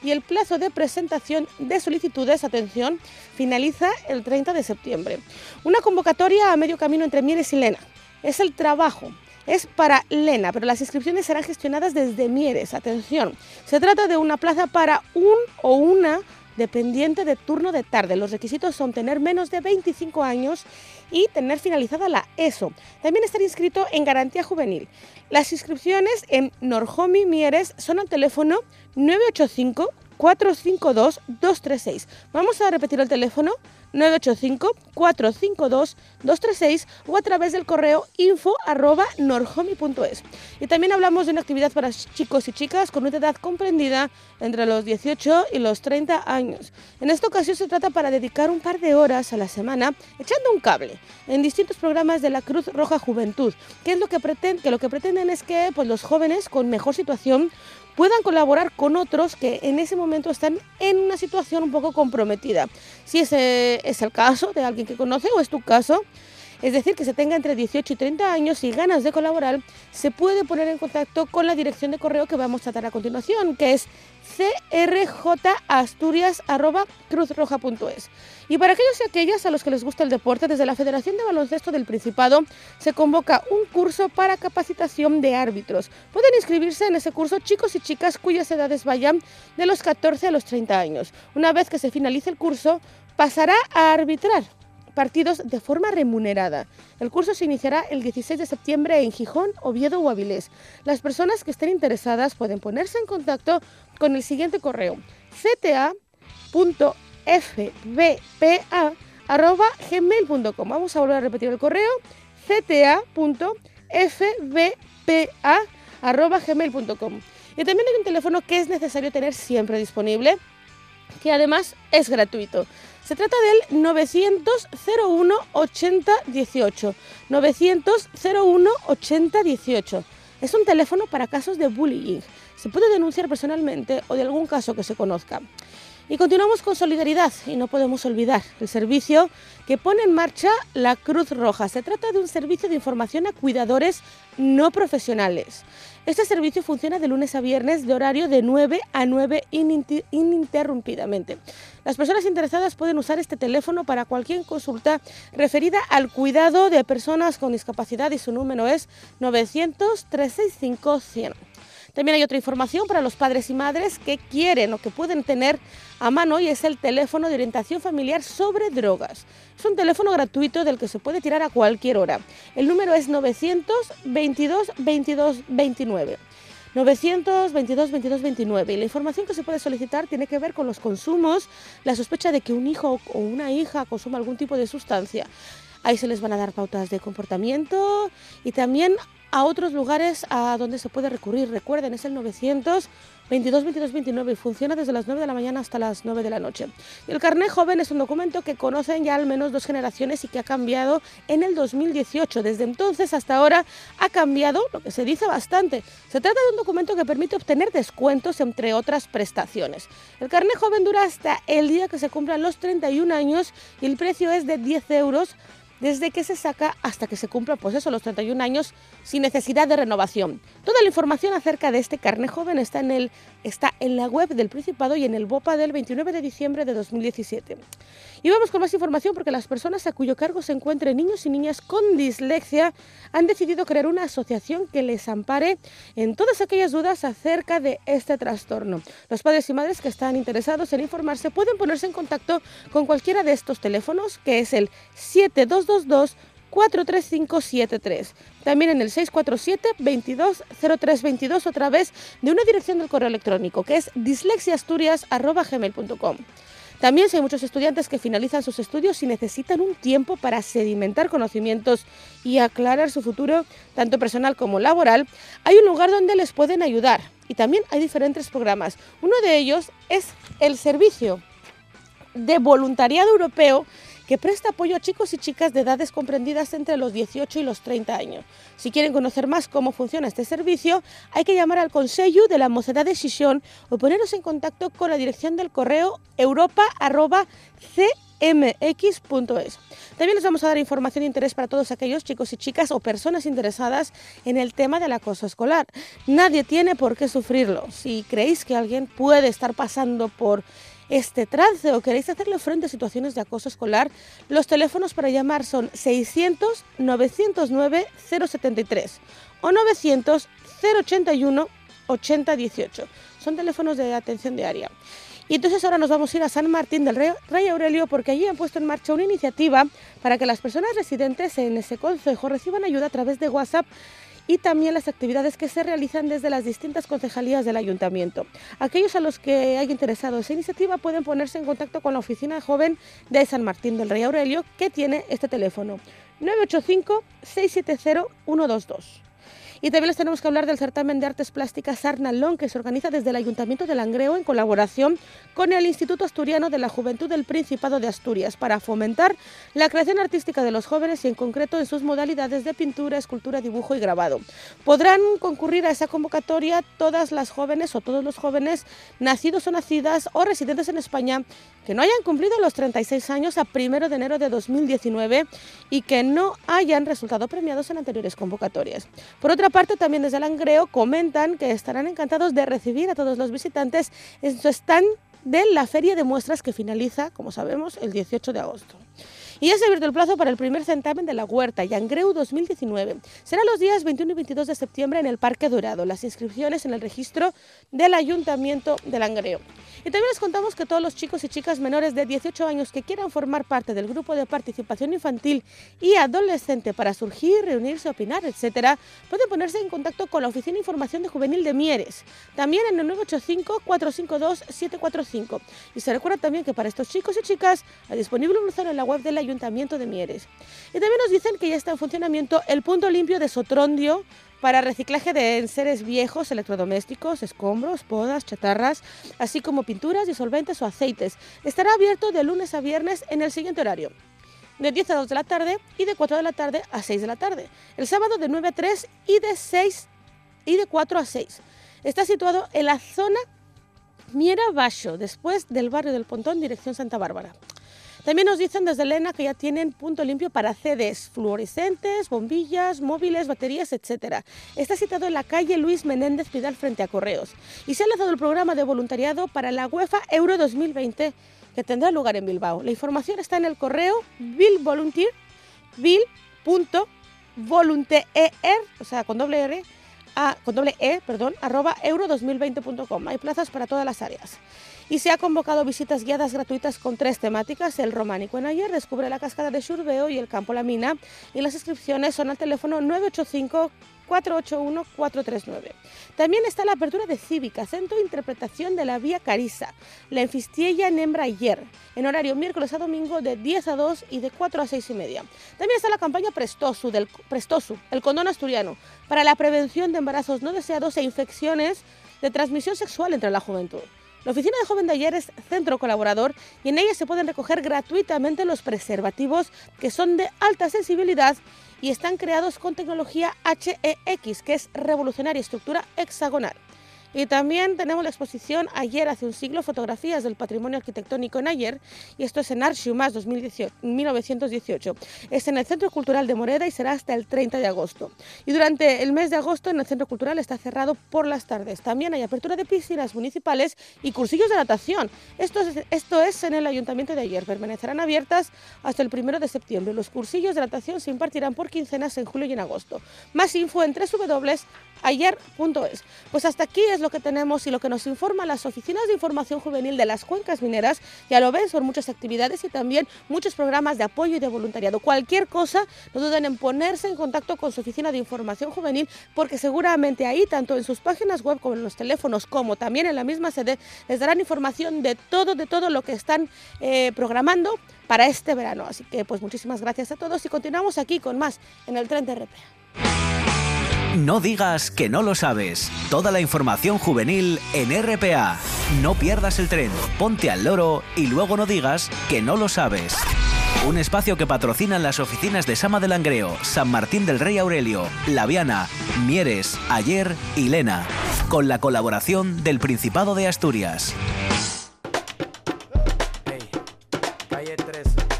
y el plazo de presentación de solicitudes, atención, finaliza el 30 de septiembre. Una convocatoria a medio camino entre Mieres y Lena. Es el trabajo es para Lena, pero las inscripciones serán gestionadas desde Mieres. Atención, se trata de una plaza para un o una dependiente de turno de tarde. Los requisitos son tener menos de 25 años y tener finalizada la ESO. También estar inscrito en garantía juvenil. Las inscripciones en Norjomi Mieres son al teléfono 985 452 236. Vamos a repetir el teléfono 985-452-236 o a través del correo info arroba norhomi.es. Y también hablamos de una actividad para chicos y chicas con una edad comprendida entre los 18 y los 30 años. En esta ocasión se trata para dedicar un par de horas a la semana echando un cable en distintos programas de la Cruz Roja Juventud, que es lo que, pretenden, que lo que pretenden es que pues, los jóvenes con mejor situación puedan colaborar con otros que en ese momento están en una situación un poco comprometida. Si ese es el caso de alguien que conoce o es tu caso, es decir, que se tenga entre 18 y 30 años y ganas de colaborar, se puede poner en contacto con la dirección de correo que vamos a tratar a continuación, que es crjasturias.cruzroja.es. Y para aquellos y aquellas a los que les gusta el deporte, desde la Federación de Baloncesto del Principado se convoca un curso para capacitación de árbitros. Pueden inscribirse en ese curso chicos y chicas cuyas edades vayan de los 14 a los 30 años. Una vez que se finalice el curso, pasará a arbitrar partidos de forma remunerada. El curso se iniciará el 16 de septiembre en Gijón, Oviedo o Avilés. Las personas que estén interesadas pueden ponerse en contacto con el siguiente correo cta.fbpa.gmail.com Vamos a volver a repetir el correo cta.fbpa.gmail.com Y también hay un teléfono que es necesario tener siempre disponible, que además es gratuito. Se trata del 900 01 80 18. 900 01 80 18. Es un teléfono para casos de bullying. Se puede denunciar personalmente o de algún caso que se conozca. Y continuamos con solidaridad y no podemos olvidar el servicio que pone en marcha la Cruz Roja. Se trata de un servicio de información a cuidadores no profesionales. Este servicio funciona de lunes a viernes de horario de 9 a 9 ininterrumpidamente. Las personas interesadas pueden usar este teléfono para cualquier consulta referida al cuidado de personas con discapacidad y su número es 900 365 100. También hay otra información para los padres y madres que quieren o que pueden tener a mano y es el teléfono de orientación familiar sobre drogas. Es un teléfono gratuito del que se puede tirar a cualquier hora. El número es 922 22 29. 922 22 29 y la información que se puede solicitar tiene que ver con los consumos, la sospecha de que un hijo o una hija consuma algún tipo de sustancia. Ahí se les van a dar pautas de comportamiento y también a otros lugares a donde se puede recurrir. Recuerden, es el 900 22 22 29 y funciona desde las 9 de la mañana hasta las 9 de la noche. el carnet joven es un documento que conocen ya al menos dos generaciones y que ha cambiado en el 2018. Desde entonces hasta ahora ha cambiado, lo que se dice bastante. Se trata de un documento que permite obtener descuentos entre otras prestaciones. El carnet joven dura hasta el día que se cumplan los 31 años y el precio es de 10 euros desde que se saca hasta que se cumplan pues eso, los 31 años sin necesidad de renovación. Toda la información acerca de este carne joven está en, el, está en la web del Principado y en el BOPA del 29 de diciembre de 2017. Y vamos con más información porque las personas a cuyo cargo se encuentren niños y niñas con dislexia han decidido crear una asociación que les ampare en todas aquellas dudas acerca de este trastorno. Los padres y madres que están interesados en informarse pueden ponerse en contacto con cualquiera de estos teléfonos, que es el 722 43573. También en el 647 220322 a través de una dirección del correo electrónico que es dislexiasturias.gmail.com. También si hay muchos estudiantes que finalizan sus estudios y necesitan un tiempo para sedimentar conocimientos y aclarar su futuro, tanto personal como laboral, hay un lugar donde les pueden ayudar. Y también hay diferentes programas. Uno de ellos es el servicio de voluntariado europeo que presta apoyo a chicos y chicas de edades comprendidas entre los 18 y los 30 años. Si quieren conocer más cómo funciona este servicio, hay que llamar al Consejo de la Mocedad de Sisión o poneros en contacto con la dirección del correo europa.cmx.es. También les vamos a dar información de interés para todos aquellos chicos y chicas o personas interesadas en el tema del acoso escolar. Nadie tiene por qué sufrirlo. Si creéis que alguien puede estar pasando por este trance o queréis hacerle frente a situaciones de acoso escolar, los teléfonos para llamar son 600 909 073 o 900 081 8018. Son teléfonos de atención diaria. Y entonces ahora nos vamos a ir a San Martín del Rey Aurelio porque allí han puesto en marcha una iniciativa para que las personas residentes en ese concejo reciban ayuda a través de WhatsApp y también las actividades que se realizan desde las distintas concejalías del ayuntamiento. Aquellos a los que hay interesado esa iniciativa pueden ponerse en contacto con la oficina joven de San Martín del Rey Aurelio que tiene este teléfono 985 670 122. Y también les tenemos que hablar del certamen de artes plásticas Arnalón, que se organiza desde el Ayuntamiento de Langreo en colaboración con el Instituto Asturiano de la Juventud del Principado de Asturias para fomentar la creación artística de los jóvenes y en concreto en sus modalidades de pintura, escultura, dibujo y grabado. Podrán concurrir a esa convocatoria todas las jóvenes o todos los jóvenes nacidos o nacidas o residentes en España que no hayan cumplido los 36 años a 1 de enero de 2019 y que no hayan resultado premiados en anteriores convocatorias. Por otra parte, también desde Langreo comentan que estarán encantados de recibir a todos los visitantes en su stand de la feria de muestras que finaliza, como sabemos, el 18 de agosto. Y ya se abierto el plazo para el primer certamen de la Huerta, Yangreu 2019. Será los días 21 y 22 de septiembre en el Parque Dorado. Las inscripciones en el registro del Ayuntamiento de Langreo. Y también les contamos que todos los chicos y chicas menores de 18 años que quieran formar parte del grupo de participación infantil y adolescente para surgir, reunirse, opinar, etcétera, pueden ponerse en contacto con la Oficina de Información de Juvenil de Mieres, también en el 985-452-745. Y se recuerda también que para estos chicos y chicas hay disponible un buzón en la web del Ayuntamiento de Mieres. Y también nos dicen que ya está en funcionamiento el punto limpio de Sotrondio para reciclaje de enseres viejos, electrodomésticos, escombros, podas, chatarras, así como pinturas, disolventes o aceites. Estará abierto de lunes a viernes en el siguiente horario. De 10 a 2 de la tarde y de 4 de la tarde a 6 de la tarde. El sábado de 9 a 3 y de 6 y de 4 a 6. Está situado en la zona Miera Bajo, después del barrio del Pontón, dirección Santa Bárbara. También nos dicen desde Elena que ya tienen punto limpio para CDs, fluorescentes, bombillas, móviles, baterías, etc. Está citado en la calle Luis Menéndez Pidal frente a Correos. Y se ha lanzado el programa de voluntariado para la UEFA Euro 2020 que tendrá lugar en Bilbao. La información está en el correo billvolunteer, bill.volunteer, o sea, con doble R, con doble E, perdón, arroba euro2020.com. Hay plazas para todas las áreas y se ha convocado visitas guiadas gratuitas con tres temáticas, el románico en ayer, descubre la cascada de Xurbeo y el campo La Mina, y las inscripciones son al teléfono 985 481-439. También está la apertura de Cívica, Centro Interpretación de la Vía Carisa, la Enfistiella Nembra ayer, en horario miércoles a domingo de 10 a 2 y de 4 a 6 y media. También está la campaña Prestosu, del, el condón asturiano, para la prevención de embarazos no deseados e infecciones de transmisión sexual entre la juventud. La oficina de Joven de Ayer es centro colaborador y en ella se pueden recoger gratuitamente los preservativos que son de alta sensibilidad y están creados con tecnología HEX, que es revolucionaria estructura hexagonal. Y también tenemos la exposición Ayer hace un siglo, fotografías del patrimonio arquitectónico en Ayer, y esto es en Arxiumas 1918. Es en el Centro Cultural de Moreda y será hasta el 30 de agosto. Y durante el mes de agosto en el Centro Cultural está cerrado por las tardes. También hay apertura de piscinas municipales y cursillos de natación. Esto es, esto es en el Ayuntamiento de Ayer. Permanecerán abiertas hasta el 1 de septiembre. Los cursillos de natación se impartirán por quincenas en julio y en agosto. Más info en www.ayer.es. Pues hasta aquí es lo que tenemos y lo que nos informan las oficinas de información juvenil de las cuencas mineras. Ya lo ven, son muchas actividades y también muchos programas de apoyo y de voluntariado. Cualquier cosa, no duden en ponerse en contacto con su oficina de información juvenil porque seguramente ahí, tanto en sus páginas web como en los teléfonos, como también en la misma sede, les darán información de todo, de todo lo que están eh, programando para este verano. Así que pues muchísimas gracias a todos y continuamos aquí con más en el tren de RPA. No digas que no lo sabes. Toda la información juvenil en RPA. No pierdas el tren, ponte al loro y luego no digas que no lo sabes. Un espacio que patrocinan las oficinas de Sama del Langreo, San Martín del Rey Aurelio, Laviana, Mieres, Ayer y Lena, con la colaboración del Principado de Asturias. Calle 13.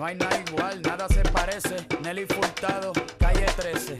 No hay nada igual, nada se parece. Nelly Furtado, calle 13.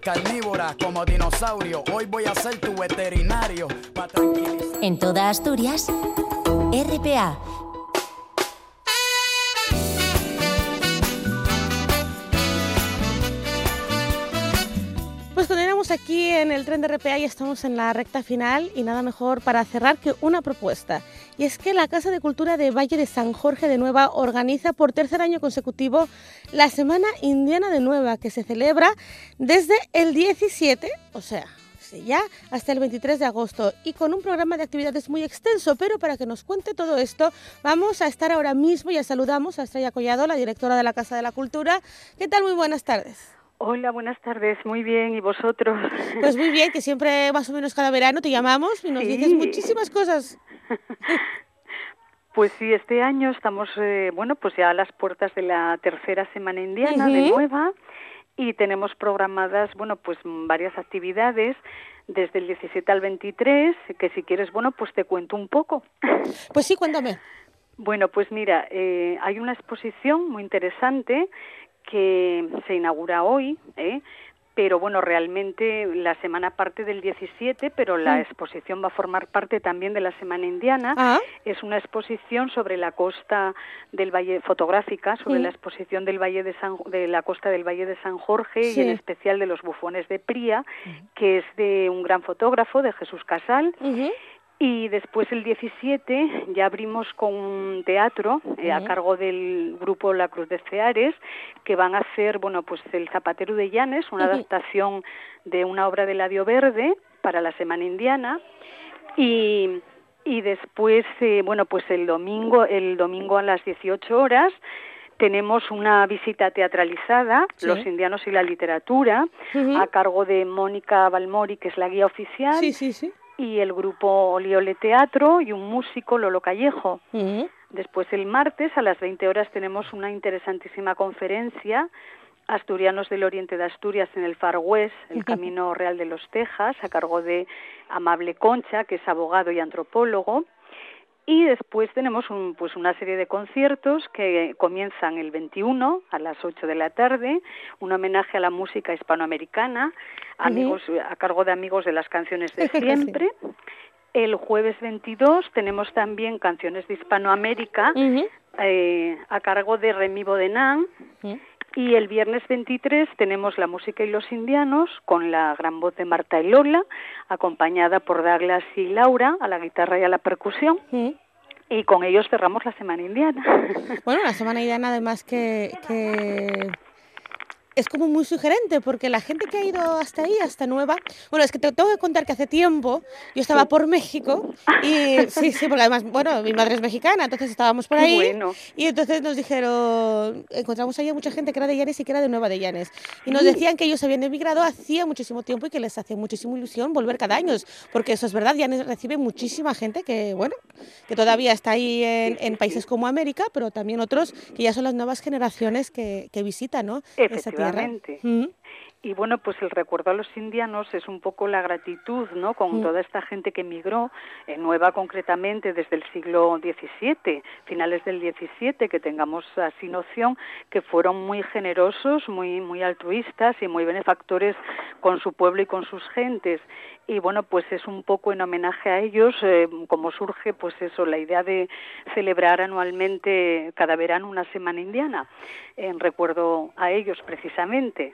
Carnívora como dinosaurio. Hoy voy a ser tu veterinario. En toda Asturias, RPA. Aquí en el tren de RPA y estamos en la recta final y nada mejor para cerrar que una propuesta. Y es que la Casa de Cultura de Valle de San Jorge de Nueva organiza por tercer año consecutivo la Semana Indiana de Nueva que se celebra desde el 17, o sea, ya hasta el 23 de agosto y con un programa de actividades muy extenso, pero para que nos cuente todo esto vamos a estar ahora mismo, ya saludamos a Estrella Collado, la directora de la Casa de la Cultura. ¿Qué tal? Muy buenas tardes. Hola, buenas tardes. Muy bien. ¿Y vosotros? Pues muy bien, que siempre más o menos cada verano te llamamos y nos Sí. dices muchísimas cosas. Pues sí, este año estamos, eh, bueno, pues ya a las puertas de la tercera semana indiana de. Nueva y tenemos programadas, bueno, pues varias actividades desde el 17 al 23, que si quieres, bueno, pues te cuento un poco. Pues sí, cuéntame. Bueno, pues mira, eh, hay una exposición muy interesante que se inaugura hoy, ¿eh? pero bueno, realmente la semana parte del 17, pero la Mm. exposición va a formar parte también de la Semana Indiana. Ah. Es una exposición sobre la costa del Valle, fotográfica, sobre Sí. la exposición del Valle de, San, de la costa del Valle de San Jorge Sí. y en especial de los bufones de Pría, que es de un gran fotógrafo, de Jesús Casal. Y después el 17 ya abrimos con un teatro eh, a cargo del grupo La Cruz de Ceares que van a hacer, bueno, pues El Zapatero de Llanes, una adaptación de una obra de Ladio Verde para la Semana Indiana. Y y después eh, bueno, pues el domingo el domingo a las 18 horas tenemos una visita teatralizada, Sí. Los indianos y la literatura, a cargo de Mónica Balmori, que es la guía oficial. Sí, sí, sí. Y el grupo Oliole Teatro y un músico, Lolo Callejo. Ujú. Después el martes a las 20 horas tenemos una interesantísima conferencia Asturianos del Oriente de Asturias en el Far West, el Camino Real de los Tejas, a cargo de Amable Concha, que es abogado y antropólogo. Y después tenemos un, pues una serie de conciertos que comienzan el 21 a las 8 de la tarde, un homenaje a la música hispanoamericana, amigos a cargo de amigos de las canciones de Sí. siempre. El jueves 22 tenemos también canciones de Hispanoamérica eh, a cargo de Remy Bodenán. Y el viernes 23 tenemos la música y los indianos con la gran voz de Marta y Lola, acompañada por Douglas y Laura a la guitarra y a la percusión. Y con ellos cerramos la semana indiana. Bueno, la semana indiana además que, que es como muy sugerente porque la gente que ha ido hasta ahí, hasta Nueva, bueno, es que te tengo que contar que hace tiempo yo estaba por México y sí, sí, porque además, bueno, mi madre es mexicana, entonces estábamos por ahí bueno. y entonces nos dijeron, encontramos ahí a mucha gente que era de Llanes y que era de Nueva de Llanes y nos Sí. decían que ellos habían emigrado hacía muchísimo tiempo y que les hacía muchísima ilusión volver cada año, porque eso es verdad, Llanes recibe muchísima gente que, bueno, que todavía está ahí en, en países como América, pero también otros que ya son las nuevas generaciones que, que visitan, ¿no? Esa tierra. Efectivamente. Mm. Y bueno, pues el recuerdo a los indianos es un poco la gratitud, ¿no? Con toda esta gente que emigró, en Nueva concretamente desde el siglo XVII, finales del XVII, que tengamos así noción, que fueron muy generosos, muy, muy altruistas y muy benefactores con su pueblo y con sus gentes. Y bueno, pues es un poco en homenaje a ellos, eh, como surge, pues eso, la idea de celebrar anualmente cada verano una semana indiana, en recuerdo a ellos precisamente.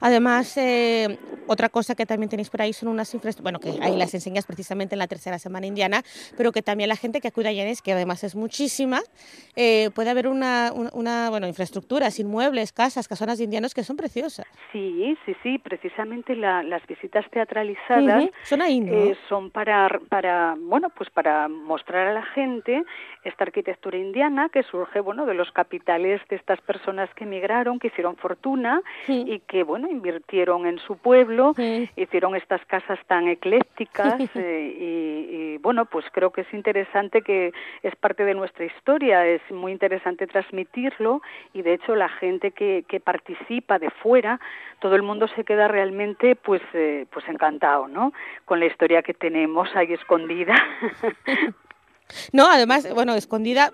Además, eh, otra cosa que también tenéis por ahí son unas infraestructuras, bueno, que ahí las enseñas precisamente en la tercera semana indiana, pero que también la gente que acude a Llanes, que además es muchísima, eh, puede haber una, una, una, bueno, infraestructuras, inmuebles, casas, casonas de indianos que son preciosas. Sí, sí, sí, precisamente la- las visitas teatralizadas Son ahí, ¿no? eh, son para, para, bueno, pues para mostrar a la gente esta arquitectura indiana que surge, bueno, de los capitales de estas personas que emigraron, que hicieron fortuna y que, bueno, invirtieron en su pueblo, hicieron estas casas tan eclécticas eh, y, y, bueno, pues creo que es interesante que es parte de nuestra historia, es muy interesante transmitirlo y de hecho la gente que, que participa de fuera, todo el mundo se queda realmente pues, eh, pues encantado, ¿no? Con la historia que tenemos ahí escondida. No, además, bueno, escondida.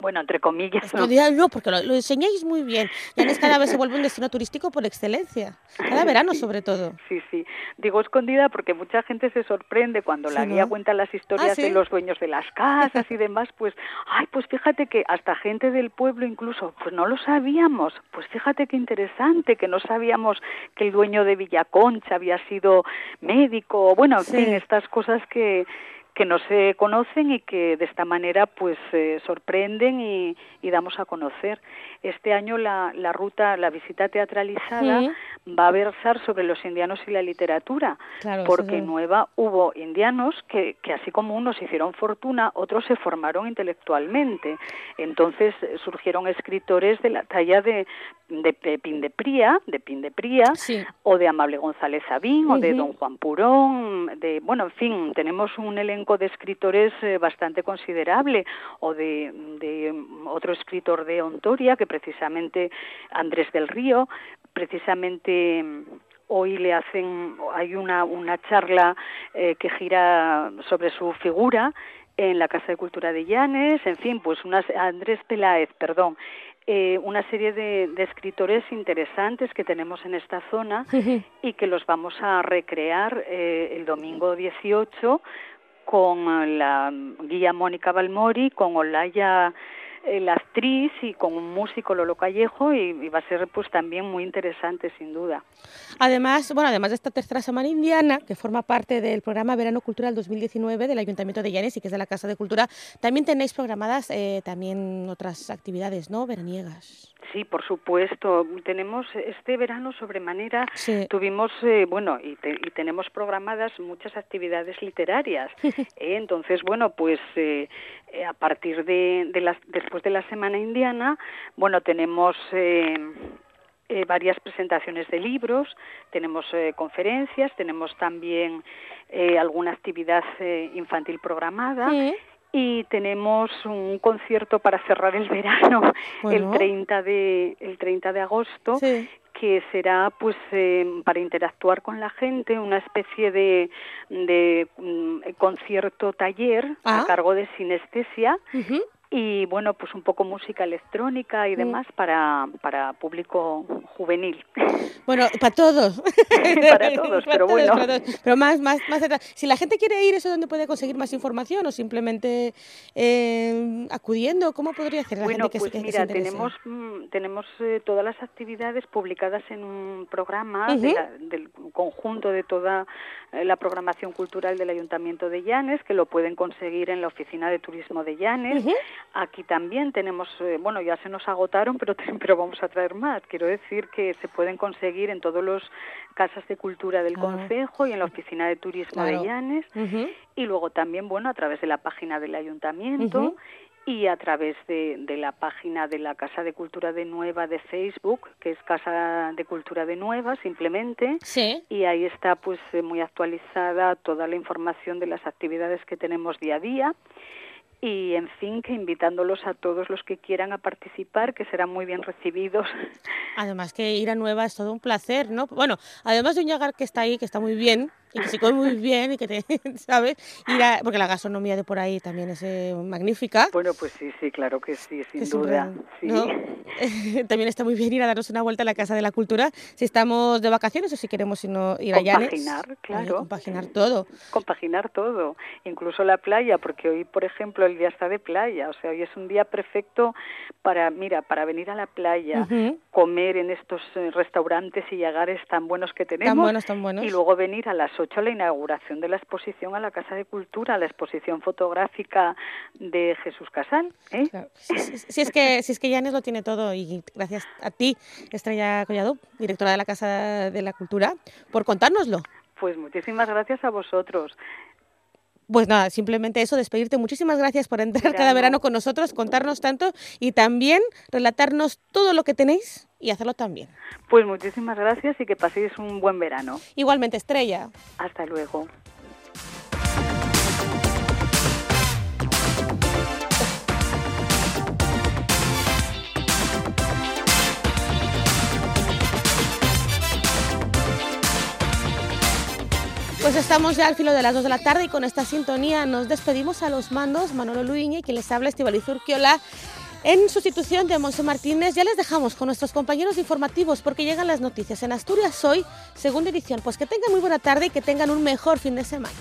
Bueno, entre comillas. Escondida no, porque lo, lo enseñáis muy bien. Llanes cada vez se vuelve un destino turístico por excelencia. Cada verano, sobre todo. Sí, sí. Digo escondida porque mucha gente se sorprende cuando la guía ¿no? cuenta las historias Ah, ¿sí? de los dueños de las casas y demás, pues, ay, pues fíjate que hasta gente del pueblo incluso, pues no lo sabíamos. Pues fíjate qué interesante, que no sabíamos que el dueño de Villaconcha había sido médico, bueno, en fin, estas cosas que que no se conocen y que de esta manera pues eh, sorprenden y, y damos a conocer. Este año la, la ruta, la visita teatralizada Sí. va a versar sobre los indianos y la literatura, Claro, porque en Nueva hubo indianos que, que así como unos hicieron fortuna, otros se formaron intelectualmente. Entonces eh, surgieron escritores de la talla de, de Pepín de Pría, de Pin de Pría, o de Amable González Sabín, o de. Don Juan Purón, de, bueno, en fin, tenemos un elenco de escritores eh, bastante considerable, o de, de otro escritor de Ontoria, que precisamente Andrés del Río, precisamente mm, hoy le hacen, hay una, una charla eh, que gira sobre su figura en la Casa de Cultura de Llanes, en fin, pues unas, Andrés Peláez, perdón, eh, una serie de, de escritores interesantes que tenemos en esta zona y que los vamos a recrear eh, el domingo 18 con eh, la guía Mónica Balmori, con Olaya la actriz y con un músico Lolo Callejo y, y va a ser pues también muy interesante sin duda. Además, bueno, además de esta tercera semana indiana, que forma parte del programa Verano Cultural 2019 del Ayuntamiento de Llanes y que es de la Casa de Cultura, también tenéis programadas eh, también otras actividades, ¿no? Veraniegas. Sí, por supuesto. Tenemos este verano sobremanera, Sí. tuvimos, eh, bueno, y, te- y tenemos programadas muchas actividades literarias. ¿eh? Entonces, bueno, pues eh, eh, a partir de, de las, después de la Semana Indiana, bueno, tenemos eh, eh, varias presentaciones de libros, tenemos eh, conferencias, tenemos también eh, alguna actividad eh, infantil programada. Y tenemos un concierto para cerrar el verano Bueno. el 30 de el 30 de agosto que será pues eh, para interactuar con la gente una especie de, de mm, concierto taller Ah. a cargo de sinestesia y bueno, pues un poco música electrónica y demás para, para público juvenil. Bueno, para todos. para todos, pero bueno. para todos. Pero más, más, más. Si la gente quiere ir, ¿eso dónde puede conseguir más información o simplemente eh, acudiendo? ¿Cómo podría hacer la Bueno, gente que, pues que mira, tenemos mm, tenemos eh, todas las actividades publicadas en un programa de la- del conjunto de toda eh, la programación cultural del Ayuntamiento de Llanes, que lo pueden conseguir en la Oficina de Turismo de Llanes. Aquí también tenemos, eh, bueno, ya se nos agotaron, pero, pero vamos a traer más. Quiero decir que se pueden conseguir en todos los casas de cultura del Ah. Concejo y en la Oficina de Turismo Claro. de Llanes. Y luego también, bueno, a través de la página del ayuntamiento y a través de, de la página de la Casa de Cultura de Nueva de Facebook, que es Casa de Cultura de Nueva, simplemente. Sí. Y ahí está pues eh, muy actualizada toda la información de las actividades que tenemos día a día. Y en fin, que invitándolos a todos los que quieran a participar, que serán muy bien recibidos. Además que ir a Nueva es todo un placer, ¿no? Bueno, además de un llegar que está ahí, que está muy bien, y que se come muy bien, y que te, ¿sabes? Ir a- porque la gastronomía de por ahí también es eh, magnífica. Bueno, pues sí, sí, claro que sí, sin duda. gran- sí. ¿no? también está muy bien ir a darnos una vuelta a la Casa de la Cultura, si estamos de vacaciones o si queremos ir a Llanes. Compaginar, claro. compaginar todo. compaginar todo, incluso la playa, porque hoy, por ejemplo, el día está de playa, o sea, hoy es un día perfecto para, mira, para venir a la playa, comer en estos eh, restaurantes y llegares tan buenos que tenemos, buenos, tan buenos. y luego venir a las 8 a la inauguración de la exposición a la Casa de Cultura, la exposición fotográfica de Jesús Casal, ¿eh? Si, si- si es que, si es que Llanes lo tiene todo y gracias a ti, Estrella Collado, directora de la Casa de la Cultura, por contárnoslo. Pues muchísimas gracias a vosotros. Pues nada, simplemente eso, despedirte. Muchísimas gracias por entrar cada verano con nosotros, contarnos tanto y también relatarnos todo lo que tenéis y hacerlo también. Pues muchísimas gracias y que paséis un buen verano. Igualmente, Estrella. Hasta luego. Pues estamos ya al filo de las 2 de la tarde y con esta sintonía nos despedimos a los mandos Manolo Luiña y quien les habla Estibaliz Urquiola. En sustitución de Monse Martínez, ya les dejamos con nuestros compañeros informativos porque llegan las noticias en Asturias hoy, segunda edición. Pues que tengan muy buena tarde y que tengan un mejor fin de semana.